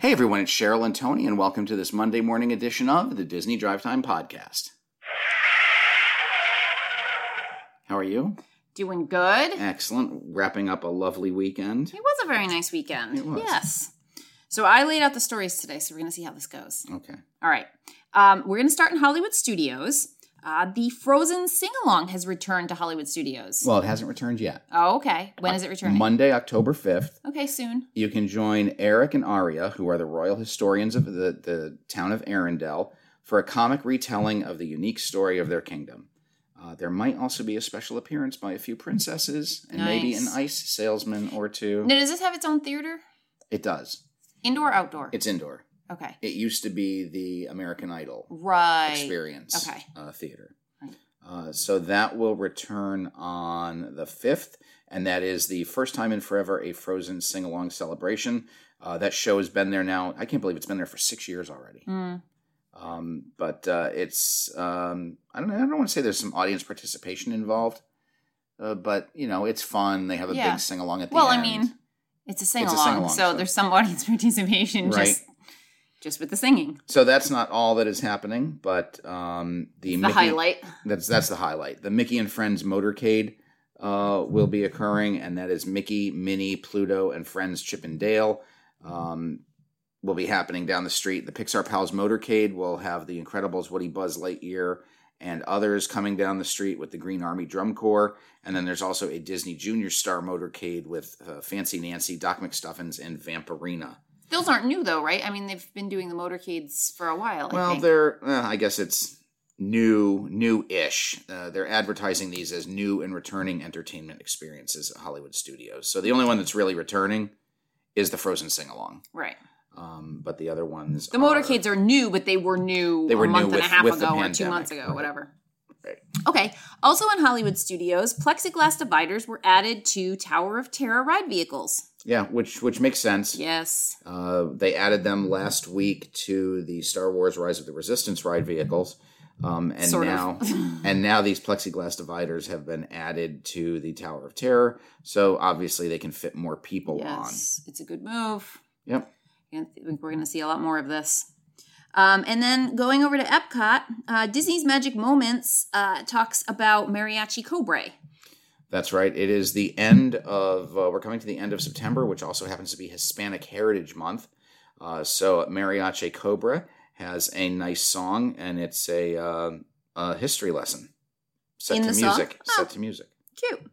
Hey everyone, it's Cheryl and Tony, and welcome to this Monday morning edition of the Disney Drive Time Podcast. How are you? Doing good. Excellent. Wrapping up a lovely weekend. It was a very nice weekend. It was. Yes. So I laid out the stories today, so we're going to see how this goes. Okay. All right. Um, we're going to start in Hollywood Studios. Uh, the Frozen sing along has returned to Hollywood Studios. Well, it hasn't returned yet. oh, okay. When is it returning? Monday, October 5th, okay, soon. you can join Eric and Aria, who are the royal historians of the, the town of Arendelle, for a comic retelling of the unique story of their kingdom. Uh, there might also be a special appearance by a few princesses and maybe an ice salesman or two. Now, does this have its own theater? It does. Indoor outdoor? It's indoor. Okay. It used to be the American Idol Right. experience Okay. uh, theater. Right. Uh, so that will return on the 5th, and that is the first time in forever a Frozen sing along celebration. Uh, that show has been there now. I can't believe it's been there for six years already. Mm. Um, but uh, it's um, I don't. I don't want to say there's some audience participation involved, uh, but you know it's fun. They have a Yeah. big sing along at the Well, end. I mean, it's a sing along. sing-along, so so- there's some audience participation Right. just just with the singing. so that's not all that is happening, but um, the The Mickey- highlight. That's that's the highlight. The Mickey and Friends motorcade uh, will be occurring, and that is Mickey, Minnie, Pluto, and Friends Chip and Dale. Um, will be happening down the street. The Pixar Pals motorcade will have the Incredibles, Woody, Buzz Lightyear, and others coming down the street with the Green Army Drum Corps. And then there's also a Disney Junior Star motorcade with uh, Fancy Nancy, Doc McStuffins, and Vampirina. Those aren't new though, right? I mean, they've been doing the motorcades for a while. I Well, they're uh, I guess it's new new-ish. Uh, they're advertising these as new and returning entertainment experiences at Hollywood Studios. So the only one that's really returning is the Frozen sing along. right. Um, but the other ones The are- motorcades are new, but they were new They were a month new and a half ago or two pandemic, months ago, whatever. Okay. Also in Hollywood studios, plexiglass dividers were added to Tower of Terror ride vehicles. Yeah, which which makes sense. Yes. Uh, they added them last week to the Star Wars Rise of the Resistance ride vehicles. Um, and Sort now and now these plexiglass dividers have been added to the Tower of Terror. So obviously they can fit more people Yes. It's a good move. Yep. I think we're going to see a lot more of this. Um, and then going over to Epcot, uh, Disney's Magic Moments uh, talks about Mariachi Cobra. That's right. It is the end of, uh, we're coming to the end of September, which also happens to be Hispanic Heritage Month. Uh, so Mariachi Cobra has a nice song, and it's a, uh, a history lesson set In to music. Oh. Set to music. Cute.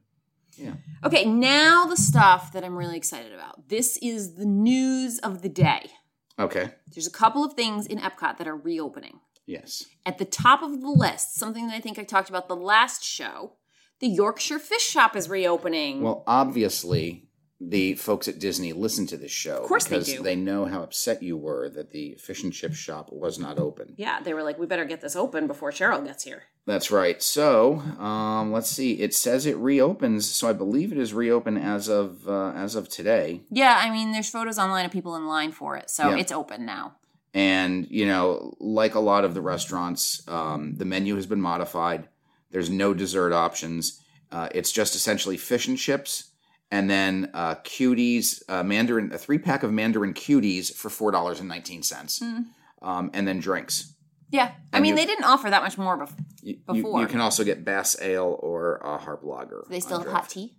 Yeah. Okay, now the stuff that I'm really excited about. This is the news of the day. Okay. There's a couple of things in Epcot that are reopening. Yes. At the top of the list, something that I think I talked about the last show, the Yorkshire Fish Shop is reopening. Well, obviously, the folks at Disney listen to this show Of course they do. they know how upset you were that the fish and chip shop was not open. yeah, they were like, we better get this open before Cheryl gets here. That's right. So, um, let's see. It says it reopens, so I believe it is reopened as of uh, as of today. Yeah, I mean, there's photos online of people in line for it, so Yeah. it's open now. And you know, like a lot of the restaurants, um, the menu has been modified. There's no dessert options. Uh, it's just essentially fish and chips, and then uh, cuties, uh, Mandarin, a three pack of Mandarin cuties for four dollars and nineteen cents, Mm. um, and then drinks. Yeah, I And mean, you- they didn't offer that much more before. You, you- Before. you can also get Bass Ale or a Harp Lager. They still have hot tea.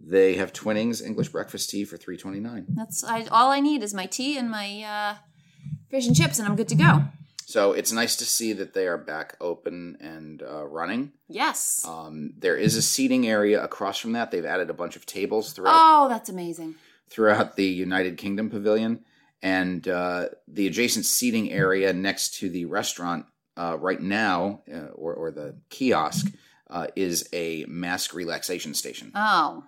They have Twinings English breakfast tea for three twenty nine. That's I, all I need is my tea and my uh, fish and chips, and I'm good to go. So it's nice to see that they are back open and uh, running. Yes. Um, there is a seating area across from that. They've added a bunch of tables throughout oh, that's amazing. throughout the United Kingdom pavilion, and uh, the adjacent seating area next to the restaurant uh, right now, uh, or, or the kiosk, uh, is a mask relaxation station. Oh.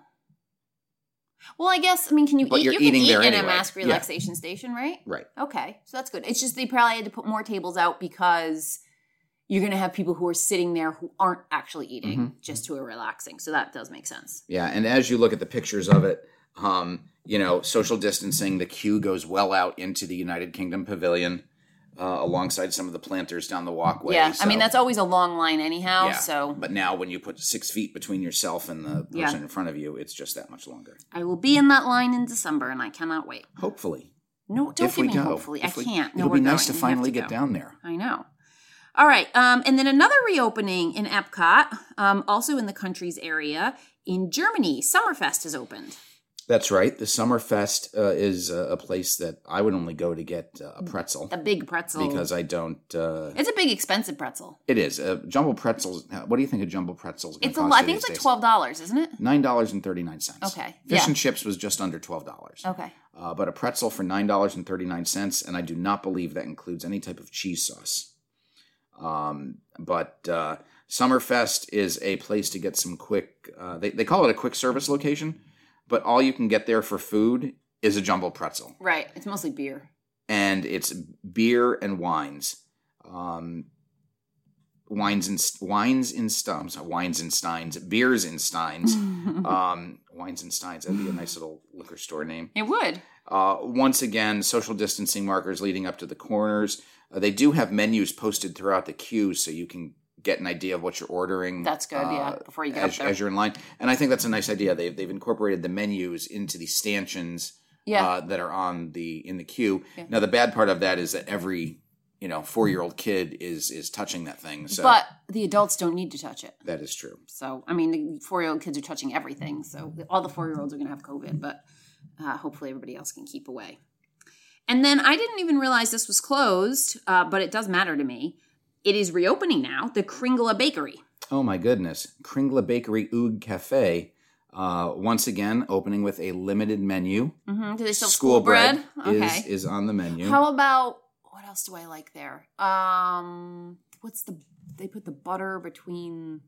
Well, I guess I mean, can you But eat? you're you can eat in anyway. a mask Yeah. relaxation station, right? right. Okay, so that's good. It's just they probably had to put more tables out because you're going to have people who are sitting there who aren't actually eating, Mm-hmm. just who are relaxing. So that does make sense. Yeah, and as you look at the pictures of it, um, you know, social distancing, the queue goes well out into the United Kingdom pavilion. Uh, alongside some of the planters down the walkway. yeah, I mean that's always a long line anyhow. yeah. So but now when you put six feet between yourself and the person Yeah. in front of you, it's just that much longer. I will be in that line in December, and I cannot wait. Hopefully, No, don't if give we me go, hopefully. I If we- can't. No, It'll be nice going. to finally to get go. down there. I know. All right. Um, and then another reopening in Epcot, um, also in the country's area, in Germany, Summerfest has opened. That's right. The Summerfest uh, is a, a place that I would only go to get uh, a pretzel A big pretzel. because I don't. Uh, it's a big, expensive pretzel. it is uh, jumbo pretzels. What do you think a jumbo pretzel is? It's a lot. I think it's like twelve dollars, isn't it? Nine dollars and thirty nine cents. Okay. Fish Yeah. and chips was just under twelve dollars. Okay. Uh, but a pretzel for nine dollars and thirty nine cents, and I do not believe that includes any type of cheese sauce. Um, but uh, Summerfest is a place to get some quick. Uh, they they call it a quick service location, but all you can get there for food is a jumbo pretzel, Right. It's mostly beer. and it's beer and wines. Um, wines and wines in steins, wines and steins, beers and steins, um, wines and steins. That'd be a nice little liquor store name. it would. Uh, once again, social distancing markers leading up to the corners. Uh, they do have menus posted throughout the queue, so you can get an idea of what you're ordering. That's good. uh, yeah. Before you get as, as you're in line, and I think that's a nice idea. They've they've incorporated the menus into the stanchions yeah. uh, that are on the in the queue. Yeah. Now the bad part of that is that every you know four year old kid is is touching that thing. So but the adults don't need to touch it. that is true. So, I mean, the four year old kids are touching everything. So, all the four year olds are going to have COVID, but uh, hopefully everybody else can keep away. And then I didn't even realize this was closed, uh, but it does matter to me. It is reopening now, the Kringla Bakery. Oh my goodness, Kringla Bakeri Og Kafe. Uh, once again, opening with a limited menu. Mm-hmm. Do they still School school bread? is Okay. is on the menu. How about what else do I like there? Um, what's the they put the butter between?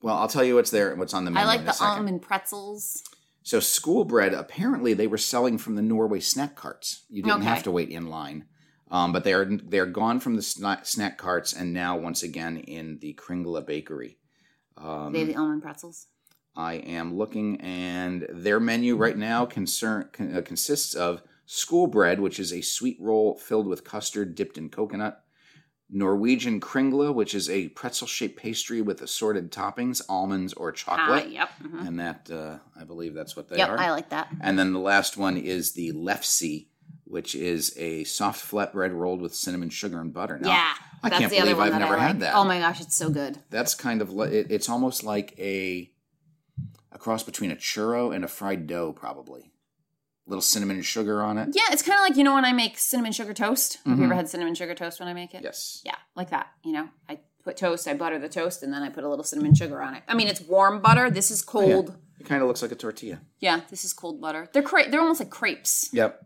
well, I'll tell you what's there and what's on the menu. I like in the second. almond pretzels. So school bread, apparently they were selling from the Norway snack carts. You didn't Okay. have to wait in line. Um, but they are they're gone from the sna- snack carts and now once again in the Kringla Bakery. Um, they have the almond pretzels. I am looking, and their menu right now concern, con, uh, consists of school bread, which is a sweet roll filled with custard dipped in coconut. Norwegian kringle, which is a pretzel-shaped pastry with assorted toppings, almonds or Ah, chocolate, yep. mhm. and that uh, I believe that's what they Yep, are. I like that. And then the last one is the lefse, which is a soft flatbread rolled with cinnamon sugar and butter. Now, yeah, I that's can't the other believe one I've never I had that. Oh my gosh, it's so good. That's kind of li- it, it's almost like a a cross between a churro and a fried dough, probably. A Little cinnamon and sugar on it. Yeah, it's kind of like you know when I make cinnamon sugar toast. Have you ever mm-hmm. had cinnamon sugar toast when I make it? Yes. Yeah, like that. You know, I put toast, I butter the toast, and then I put a little cinnamon sugar on it. I mean, it's warm butter. This is oh, cold. It kind of looks like a tortilla. yeah. this is cold butter. They're cra- They're almost like crepes. Yep.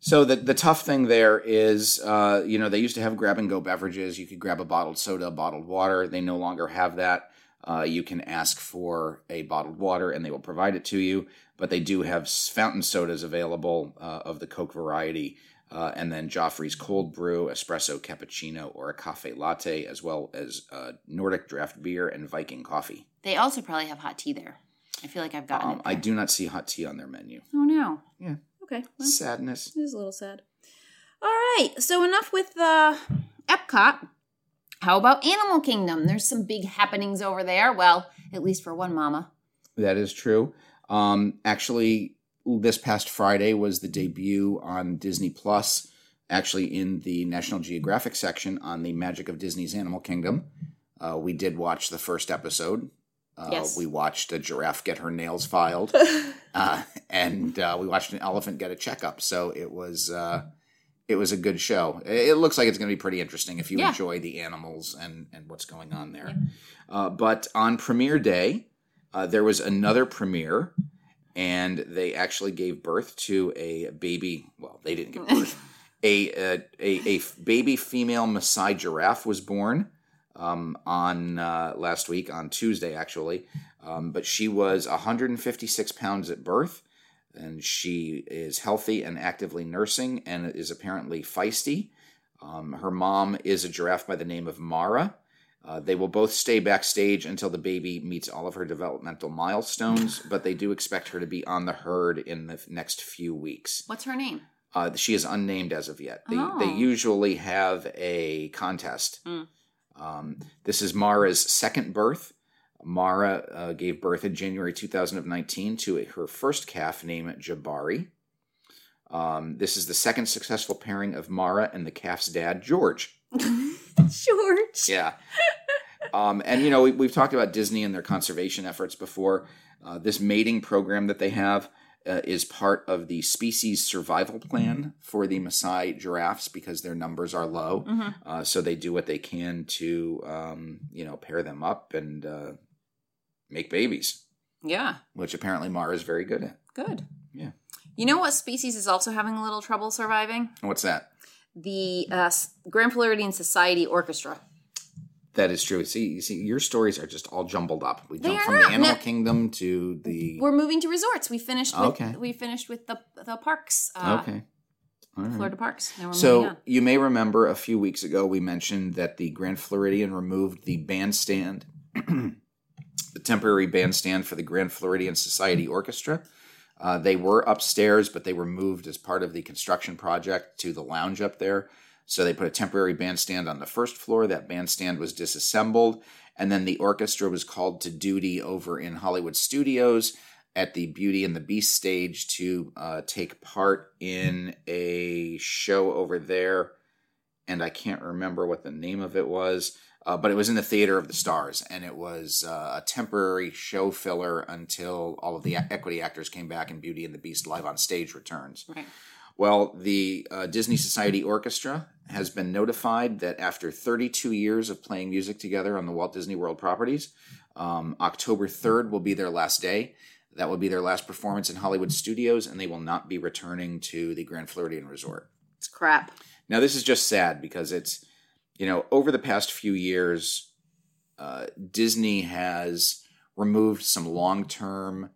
So the the tough thing there is, uh, you know, they used to have grab and go beverages. You could grab a bottled soda, bottled water. They no longer have that. Uh, you can ask for a bottled water, and they will provide it to you. But they do have fountain sodas available uh, of the Coke variety, uh, and then Joffrey's cold brew, espresso cappuccino, or a cafe latte, as well as uh, Nordic draft beer and Viking coffee. They also probably have hot tea there. I feel like I've gotten Um, it. I do not see hot tea on their menu. Oh no. Yeah. Okay. Well, Sadness. It is a little sad. All right, so enough with uh, Epcot. How about Animal Kingdom? There's some big happenings over there. Well, at least for one mama. That is true. Um, actually, this past Friday was the debut on Disney Plus, actually in the National Geographic section on the Magic of Disney's Animal Kingdom. Uh, we did watch the first episode. Uh, Yes. We watched a giraffe get her nails filed, uh, and uh, we watched an elephant get a checkup. So it was uh, it was a good show. It looks like it's going to be pretty interesting if you Yeah. enjoy the animals and and what's going on there. Uh, but on premiere day, uh, there was another premiere, and they actually gave birth to a baby. Well, they didn't give birth. a a baby female Maasai giraffe was born um, on uh, last week on Tuesday, actually. Um, but she was 156 pounds at birth, and she is healthy and actively nursing, and is apparently feisty. Um, her mom is a giraffe by the name of Mara. Uh, they will both stay backstage until the baby meets all of her developmental milestones, but they do expect her to be on the herd in the next few weeks. What's her name? Uh, she is unnamed as of yet. They, Oh. they usually have a contest. Mm. Um, this is Mara's second birth. Mara uh, gave birth in January 2019 to her first calf named Jabari. Um, this is the second successful pairing of Mara and the calf's dad, George. George. Yeah. um, and, you know, we, we've talked about Disney and their conservation efforts before. Uh, this mating program that they have uh, is part of the species survival plan for the Maasai giraffes because their numbers are low. Mhm. Uh, so they do what they can to, um, you know, pair them up and uh, make babies, Yeah. which apparently Mara is very good at. Good. Yeah. You know what species is also having a little trouble surviving? What's that? The uh, Grand Floridian Society Orchestra. That is true. See, you see, your stories are just all jumbled up. We They jump from not. the animal No. kingdom to the. We're moving to resorts. We finished with Okay. we finished with the the parks. Uh, okay. Right. Florida parks. So you may remember a few weeks ago we mentioned that the Grand Floridian removed the bandstand, the temporary bandstand for the Grand Floridian Society Orchestra. Uh, they were upstairs, but they were moved as part of the construction project to the lounge up there. So they put a temporary bandstand on the first floor. That bandstand was disassembled, and then the orchestra was called to duty over in Hollywood Studios at the Beauty and the Beast stage to uh, take part in a show over there. And I can't remember what the name of it was, uh, but it was in the Theater of the Stars, and it was uh, a temporary show filler until all of the e- equity actors came back and Beauty and the Beast live on stage returns. Right. Well, the uh, Disney Society Orchestra has been notified that after 32 years of playing music together on the Walt Disney World properties, um, October 3rd will be their last day. That will be their last performance in Hollywood studios, and they will not be returning to the Grand Floridian Resort. It's crap. Now, this is just sad because it's, you know, over the past few years, uh, Disney has removed some long term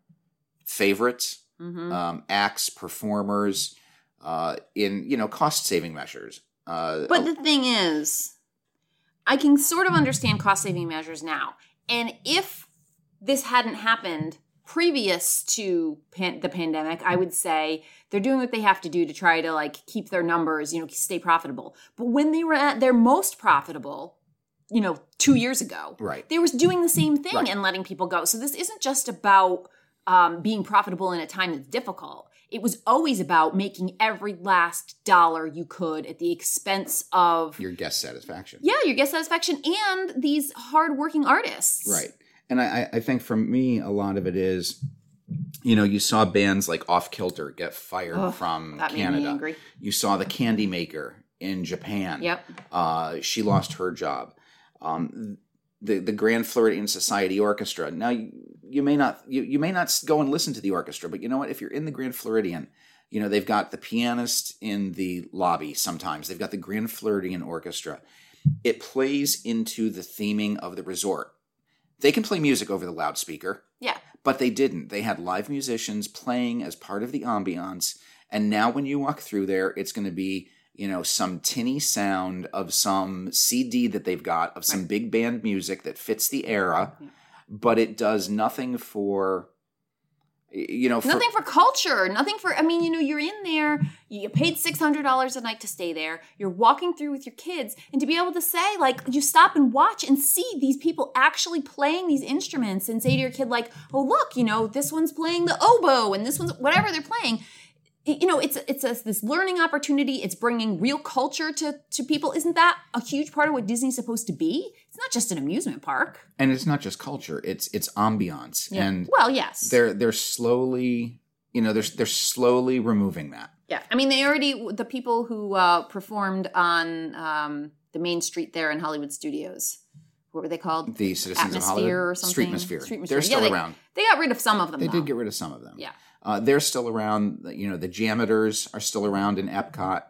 favorites hmm um, acts, performers, uh, in you know cost saving measures. Uh, But the thing is, I can sort of understand cost saving measures now. And if this hadn't happened previous to pan- the pandemic, I would say they're doing what they have to do to try to like keep their numbers, you know, stay profitable. But when they were at their most profitable, you know, 2 years ago, right, they were doing the same thing Right. and letting people go. So this isn't just about um, being profitable in a time that's difficult. It was always about making every last dollar you could at the expense of your guest satisfaction. yeah your guest satisfaction and these hardworking artists. Right, and I, I- think for me, a lot of it is, you know, you saw bands like Off Kilter get fired from That made me Canada. angry. You saw the Candy Maker in Japan. Yep. uh, she lost her job. Um, the the Grand Floridian Society Orchestra. Now you, you may not you, you may not go and listen to the orchestra, but you know what? If you're in the Grand Floridian, you know they've got the pianist in the lobby. Sometimes they've got the Grand Floridian Orchestra. It plays into the theming of the resort. They can play music over the loudspeaker, Yeah. but they didn't. They had live musicians playing as part of the ambiance. And now when you walk through there, it's going to be, you know, some tinny sound of some CD that they've got of some big band music that fits the era, but it does nothing for, you know, for, Nothing for culture. Nothing for. I mean, you know, you're in there. You paid six hundred dollars a night to stay there. You're walking through with your kids, and to be able to say, like, you stop and watch and see these people actually playing these instruments, and say to your kid, like, "Oh, look, you know, this one's playing the oboe, and this one's whatever they're playing." You know, it's it's a, this learning opportunity. It's bringing real culture to to people. Isn't that a huge part of what Disney's supposed to be? It's not just an amusement park. and it's not just culture; it's it's ambiance, and well, yes, they're they're slowly, you know, they're they're slowly removing that. Yeah, I mean, they already the people who uh, performed on um, the main street there in Hollywood Studios. What were they called? The citizens of Atmosphere Hollywood, or something? Streetmosphere. Streetmosphere. They're Yeah, still they- around. They got rid of some of them. They though. did get rid of some of them. Yeah. Uh, they're still around. You know, the JAMMitors are still around in Epcot.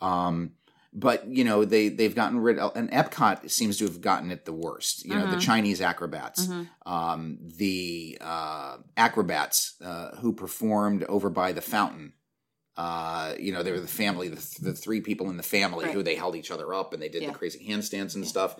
Um, but you know, they they've gotten rid of, and Epcot seems to have gotten it the worst. You know, the Mhm. Chinese acrobats, Mhm. um, the uh, acrobats uh, who performed over by the fountain. Uh, you know, they were the family, the, th- the three people in the family Right. who they held each other up and they did Yeah. the crazy handstands and Yeah. stuff.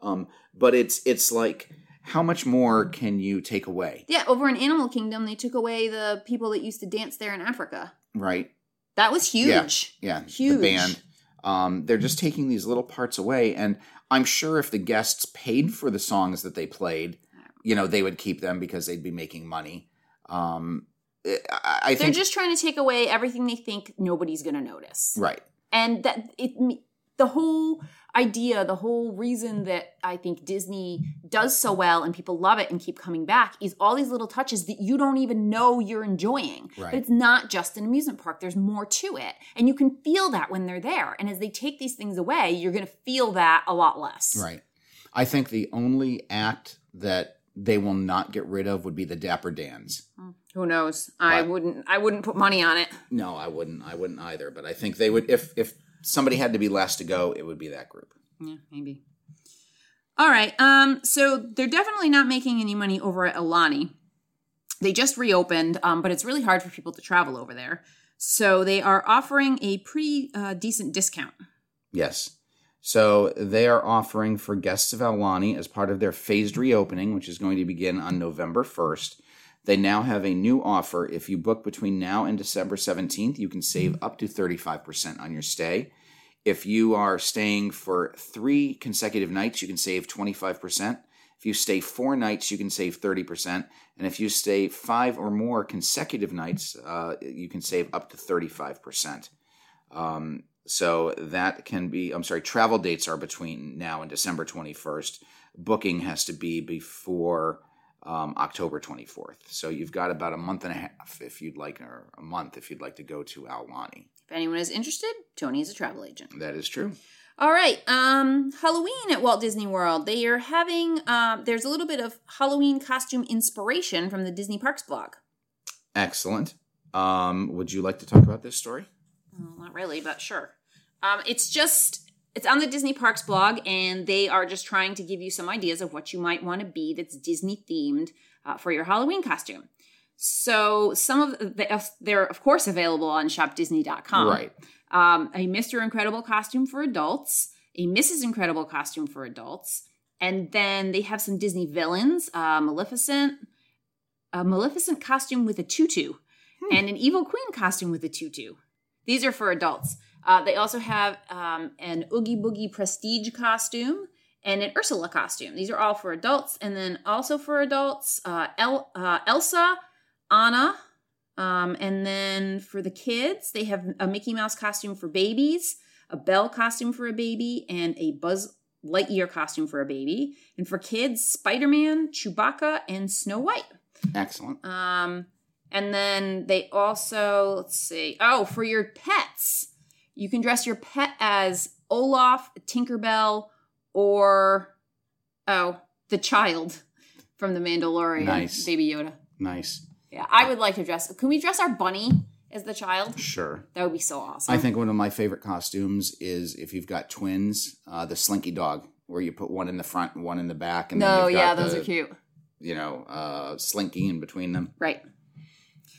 Um, but it's it's like, how much more can you take away, Yeah, over in Animal Kingdom, they took away the people that used to dance there in Africa. right? That was huge. Yeah, Huge. the band. Um, they're just taking these little parts away, and I'm sure if the guests paid for the songs that they played, you know, they would keep them because they'd be making money. Um, I, I They're just trying to take away everything they think nobody's going to notice. right. and that it the whole idea the whole reason that i think disney does so well and people love it and keep coming back is all these little touches that you don't even know you're enjoying Right. but it's not just an amusement park there's more to it and you can feel that when they're there and as they take these things away you're going to feel that a lot less Right. I think the only act that they will not get rid of would be the Dapper Dans. Hmm. who knows i wouldn't i wouldn't put money on it No, I wouldn't. I wouldn't either. But I think they would. If if somebody had to be last to go, it would be that group. Yeah, maybe. All right. Um, so they're definitely not making any money over at Aulani. They just reopened, um, but it's really hard for people to travel over there. So they are offering a pretty uh, decent discount. Yes. So they are offering for guests of Aulani as part of their phased reopening, which is going to begin on November 1st. They now have a new offer. If you book between now and December 17th, you can save up to 35% on your stay. If you are staying for three consecutive nights, you can save 25%. If you stay four nights, you can save 30%. And if you stay five or more consecutive nights, uh, you can save up to 35%. Um, so that can be, I'm sorry, travel dates are between now and December 21st. Booking has to be before um, October 24th. So you've got about a month and a half if you'd like, or a month if you'd like to go to Aulani. If anyone is interested, Tony is a travel agent. That is true. All right. Um, Halloween at Walt Disney World. They are having, uh, there's a little bit of Halloween costume inspiration from the Disney Parks blog. Excellent. Um, would you like to talk about this story? Well, not really, but sure. Um, it's just it's on the Disney Parks blog, and they are just trying to give you some ideas of what you might want to be that's Disney themed uh, for your Halloween costume. So some of the, they're of course available on shopdisney.com. Right. Um, a Mr. Incredible costume for adults, a Mrs. Incredible costume for adults, and then they have some Disney villains, uh, Maleficent, a Maleficent costume with a tutu, and an Evil Queen costume with a tutu. These are for adults. Uh, they also have um, an Oogie Boogie Prestige costume and an Ursula costume. These are all for adults. And then also for adults, uh, El- uh, Elsa, Anna, um, and then for the kids, they have a Mickey Mouse costume for babies, a Belle costume for a baby, and a Buzz Lightyear costume for a baby. And for kids, Spider Man, Chewbacca, and Snow White. Excellent. Um, and then they also, let's see, oh, for your pets, you can dress your pet as Olaf, Tinkerbell, or, oh, the child from The Mandalorian, Nice. Baby Yoda. Nice. Yeah, I would like to dress. Can we dress our bunny as the child? Sure. That would be so awesome. I think one of my favorite costumes is if you've got twins, uh, the Slinky Dog, where you put one in the front and one in the back, and No, then you've yeah, got those are cute. You know, uh, Slinky in between them. Right.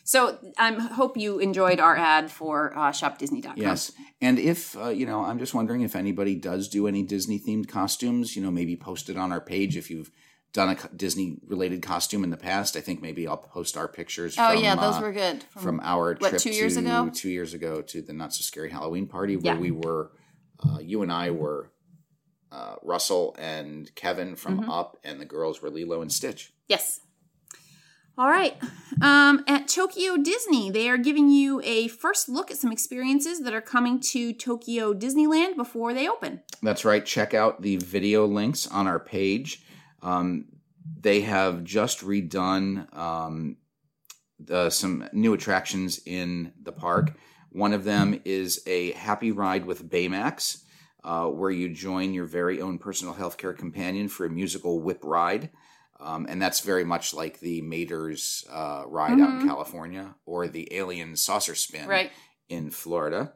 So I hope you enjoyed our ad for uh, shopdisney.com. Yes, and if uh, you know, I'm just wondering if anybody does do any Disney themed costumes. You know, maybe post it on our page if you've done a Disney related costume in the past. I think maybe I'll post our pictures. Oh from, yeah, those uh, were good. from our what, trip two years to- ago? Two years ago to the Not So Scary Halloween party where Yeah. we were. Uh, you and I were uh, Russell and Kevin from Mm-hmm. Up, and the girls were Lilo and Stitch. Yes. All right. Um, at Tokyo Disney, they are giving you a first look at some experiences that are coming to Tokyo Disneyland before they open. That's right. Check out the video links on our page. Um, they have just redone um, some new attractions in the park. One of them is a happy ride with Baymax, uh, where you join your very own personal healthcare companion for a musical whip ride. Um, and that's very much like the Mater's uh, ride out in California or the Alien Saucer Spin Right. in Florida.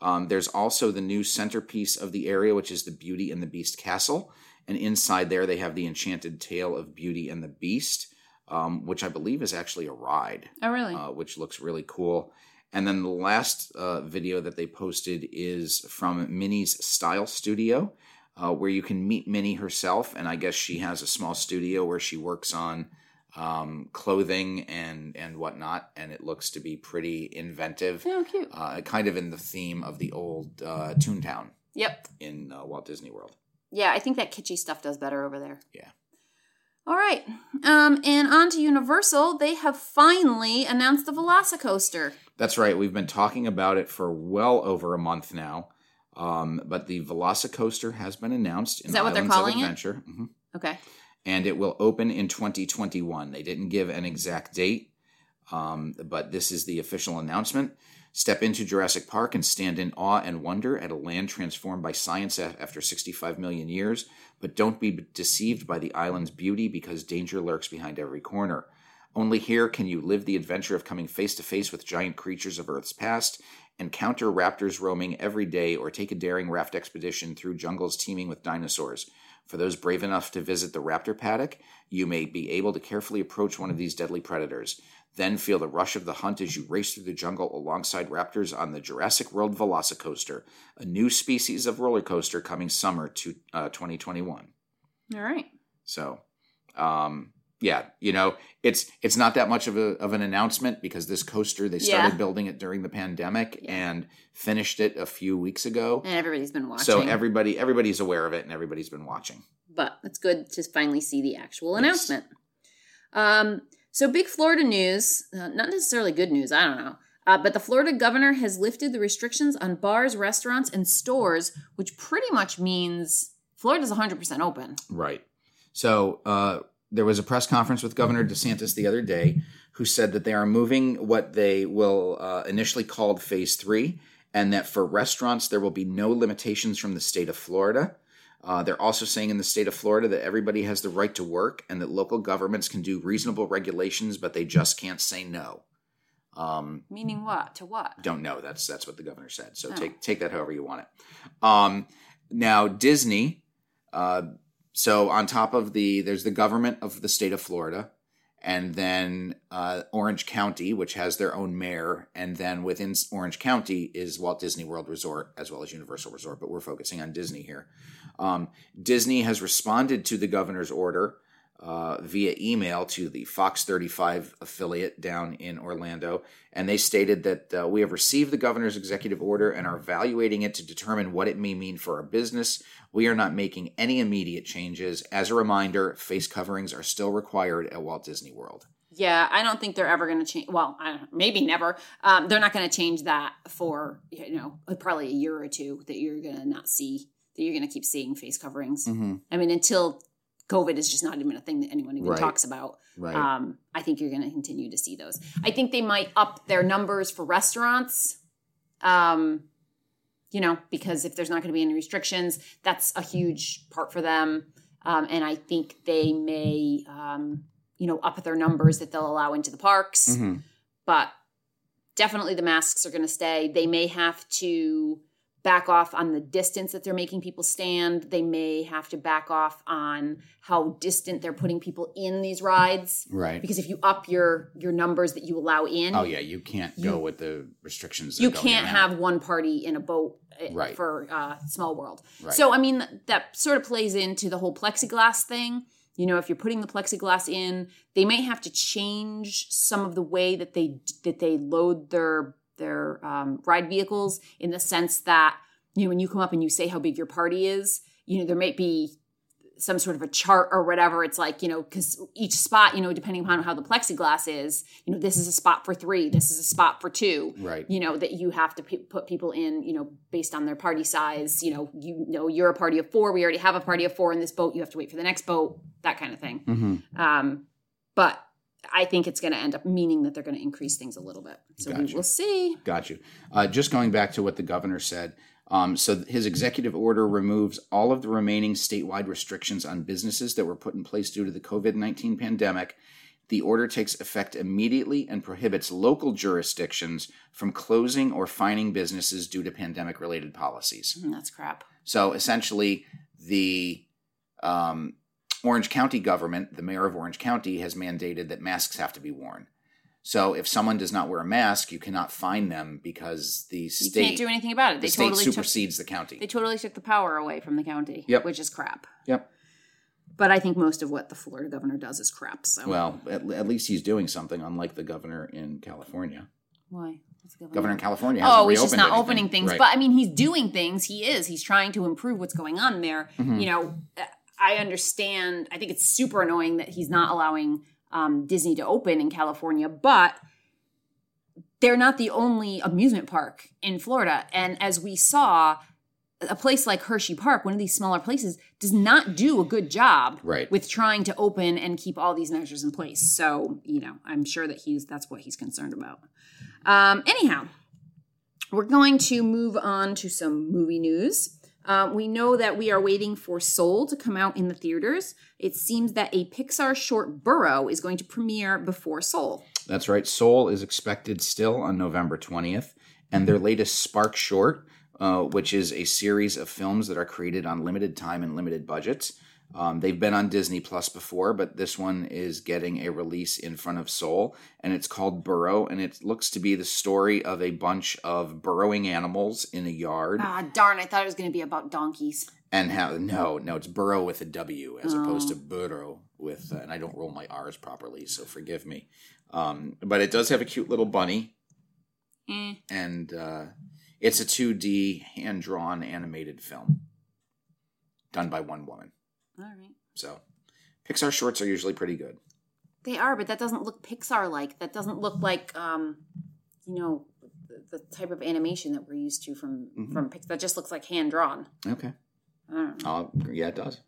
Um, there's also the new centerpiece of the area, which is the Beauty and the Beast Castle. And inside there, they have the Enchanted Tale of Beauty and the Beast, um, which I believe is actually a ride, Oh, really? uh, which looks really cool. And then the last uh, video that they posted is from Minnie's Style Studio, uh, where you can meet Minnie herself. And I guess she has a small studio where she works on um, clothing and and whatnot. And it looks to be pretty inventive oh, cute. uh, kind of in the theme of the old uh, Toontown Yep. in uh, Walt Disney World. Yeah, I think that kitschy stuff does better over there. Yeah. All right. Um, and on to Universal. They have finally announced the Velocicoaster. That's right. We've been talking about it for well over a month now. Um, but the Velocicoaster has been announced in Is that what they're Islands of calling it? Adventure. Mhm. Okay. and it will open in 2021. They didn't give an exact date, um, but this is the official announcement. Step into Jurassic Park and stand in awe and wonder at a land transformed by science after 65 million years. But don't be deceived by the island's beauty because danger lurks behind every corner. Only here can you live the adventure of coming face to face with giant creatures of Earth's past, encounter raptors roaming every day, or take a daring raft expedition through jungles teeming with dinosaurs. For those brave enough to visit the raptor paddock, you may be able to carefully approach one of these deadly predators. Then feel the rush of the hunt as you race through the jungle alongside raptors on the Jurassic World Velocicoaster, a new species of roller coaster coming summer to uh, 2021. All right. So, um, yeah, you know, it's it's not that much of a of an announcement because this coaster they started Yeah. building it during the pandemic Yeah. and finished it a few weeks ago. And everybody's been watching. So everybody everybody's aware of it and everybody's been watching. but it's good to finally see the actual Yes. announcement. Um, so big Florida news, uh, not necessarily good news, I don't know. Uh, but the Florida governor has lifted the restrictions on bars, restaurants, and stores, which pretty much means Florida's 100% open. Right. So uh, there was a press conference with Governor DeSantis the other day, who said that they are moving what they will uh, initially called Phase Three, and that for restaurants there will be no limitations from the state of Florida. Uh, they're also saying in the state of Florida that everybody has the right to work and that local governments can do reasonable regulations, but they just can't say no. Um, Meaning what? To what? don't know. That's that's what the governor said. So Oh. take take that however you want it. Um, now Disney. Uh, so on top of the there's the government of the state of Florida, and then uh, Orange County, which has their own mayor, and then within Orange County is Walt Disney World Resort as well as Universal Resort. But we're focusing on Disney here. Um, Disney has responded to the governor's order uh, via email to the Fox 35 affiliate down in Orlando. And they stated that uh, we have received the governor's executive order and are evaluating it to determine what it may mean for our business. We are not making any immediate changes. As a reminder, face coverings are still required at Walt Disney World. Yeah, I don't think they're ever going to change. Well, I don't, maybe never. Um, they're not going to change that for you know probably a year or two. That you're going to not see. That you're going to keep seeing face coverings. Mm-hmm. I mean, until COVID is just not even a thing that anyone even Right. talks about. Right. Um, I think you're going to continue to see those. I think they might up their numbers for restaurants. Um, you know, because if there's not going to be any restrictions, that's a huge part for them. Um, and I think they may, um, you know, up their numbers that they'll allow into the parks. Mhm. But definitely the masks are going to stay. They may have to back off on the distance that they're making people stand. They may have to back off on how distant they're putting people in these rides Right. because if you up your your numbers that you allow in, Oh yeah, you can't go with the restrictions. you can't have one party in a boat uh, Right. for uh, Small World. Right. So I mean that sort of plays into the whole plexiglass thing. You know, if you're putting the plexiglass in, they may have to change some of the way that they that they load their their um, ride vehicles in the sense that you know when you come up and you say how big your party is, you know there might be some sort of a chart or whatever. It's like, you know, because each spot, you know, depending upon how the plexiglass is, you know, this is a spot for three, this is a spot for two Right. you know that you have to p- put people in you know based on their party size you know you know you're a party of four we already have a party of four in this boat you have to wait for the next boat that kind of thing Mm-hmm. um but i think it's going to end up meaning that they're going to increase things a little bit so we will see Got you. Uh, just going back to what the governor said. Um, so his executive order removes all of the remaining statewide restrictions on businesses that were put in place due to the COVID 19 pandemic. The order takes effect immediately and prohibits local jurisdictions from closing or fining businesses due to pandemic related policies. Mm, that's crap So essentially, the um, Orange County government, the mayor of Orange County, has mandated that masks have to be worn. So if someone does not wear a mask, you cannot fine them because the you state, can't do anything about it they the state totally took, supersedes the county. they totally took the power away from the county Yep. which is crap Yep. but i think most of what the florida governor does is crap so Well, at, at least he's doing something, unlike the governor in California. why the Governor in California. hasn't oh, he's just not anything. opening things. Right. But I mean, he's doing things. He is. He's trying to improve what's going on there. Mhm. You know, I understand. I think it's super annoying that he's not allowing um, Disney to open in California, but they're not the only amusement park in Florida. And as we saw, a place like Hershey Park, one of these smaller places, does not do a good job Right. with trying to open and keep all these measures in place. So, you know, I'm sure that he's that's what he's concerned about. Um, anyhow, we're going to move on to some movie news. Uh, we know that we are waiting for Soul to come out in the theaters. It seems that a Pixar short Burrow is going to premiere before Soul. That's right. Soul is expected still on November 20th. And their latest Spark Short, uh, which is a series of films that are created on limited time and limited budgets. Um, they've been on Disney Plus before, but this one is getting a release in front of Soul, and it's called Burrow, and it looks to be the story of a bunch of burrowing animals in a yard. Ah, darn! I thought it was going to be about donkeys. and how no no it's burrow with a w as opposed to burro with uh, and i don't roll my r's properly so forgive me um, but it does have a cute little bunny Eh. and uh, it's a 2d hand-drawn animated film done by one woman All right. so pixar shorts are usually pretty good They are, but that doesn't look Pixar like. That doesn't look like, um, you know, the, the type of animation that we're used to from Mhm. from Pixar. That just looks like hand drawn. okay I don't know. uh, yeah it does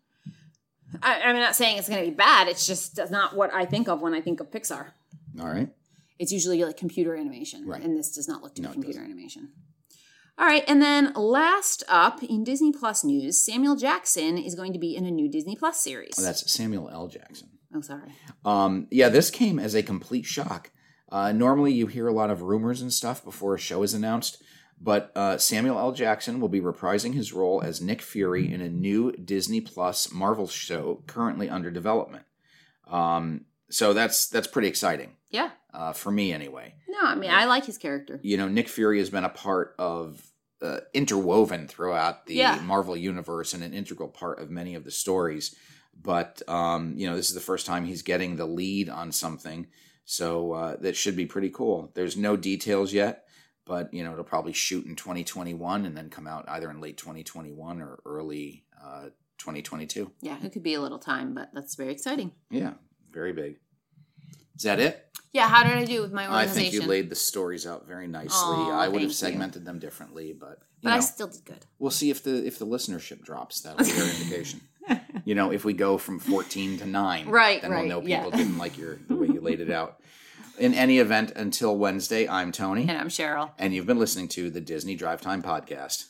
I, I'm not saying it's going to be bad. It's just not what I think of when I think of Pixar. all right It's usually like computer animation, Right. and this does not look to No, be computer animation. All right, and then last up in Disney Plus news, Samuel Jackson is going to be in a new Disney Plus series. Oh, that's samuel l jackson oh, sorry. Um, yeah, this came as a complete shock. Uh, normally, you hear a lot of rumors and stuff before a show is announced, but uh, Samuel L. Jackson will be reprising his role as Nick Fury in a new Disney Plus Marvel show currently under development. Um, so that's that's pretty exciting Yeah. Uh, for me, anyway. No, I mean I like his character. You know, Nick Fury has been a part of uh, interwoven throughout the Yeah. Marvel universe and an integral part of many of the stories. But um, you know, this is the first time he's getting the lead on something, so uh, that should be pretty cool. There's no details yet, but you know, it'll probably shoot in 2021 and then come out either in late 2021 or early uh, 2022. Yeah, it could be a little time, but that's very exciting. Yeah, very big. Is that it? Yeah, how did I do with my organization? I think you laid the stories out very nicely. I would have thank you. segmented them differently, but but I still did good. we'll see if the if the listenership drops. That'll be our indication. You know, if we go from fourteen to nine, Right, then right, we'll know yeah. people didn't like your the way you laid it out. In any event, until Wednesday, I'm Tony, And I'm Cheryl. and you've been listening to the Disney Drive Time podcast.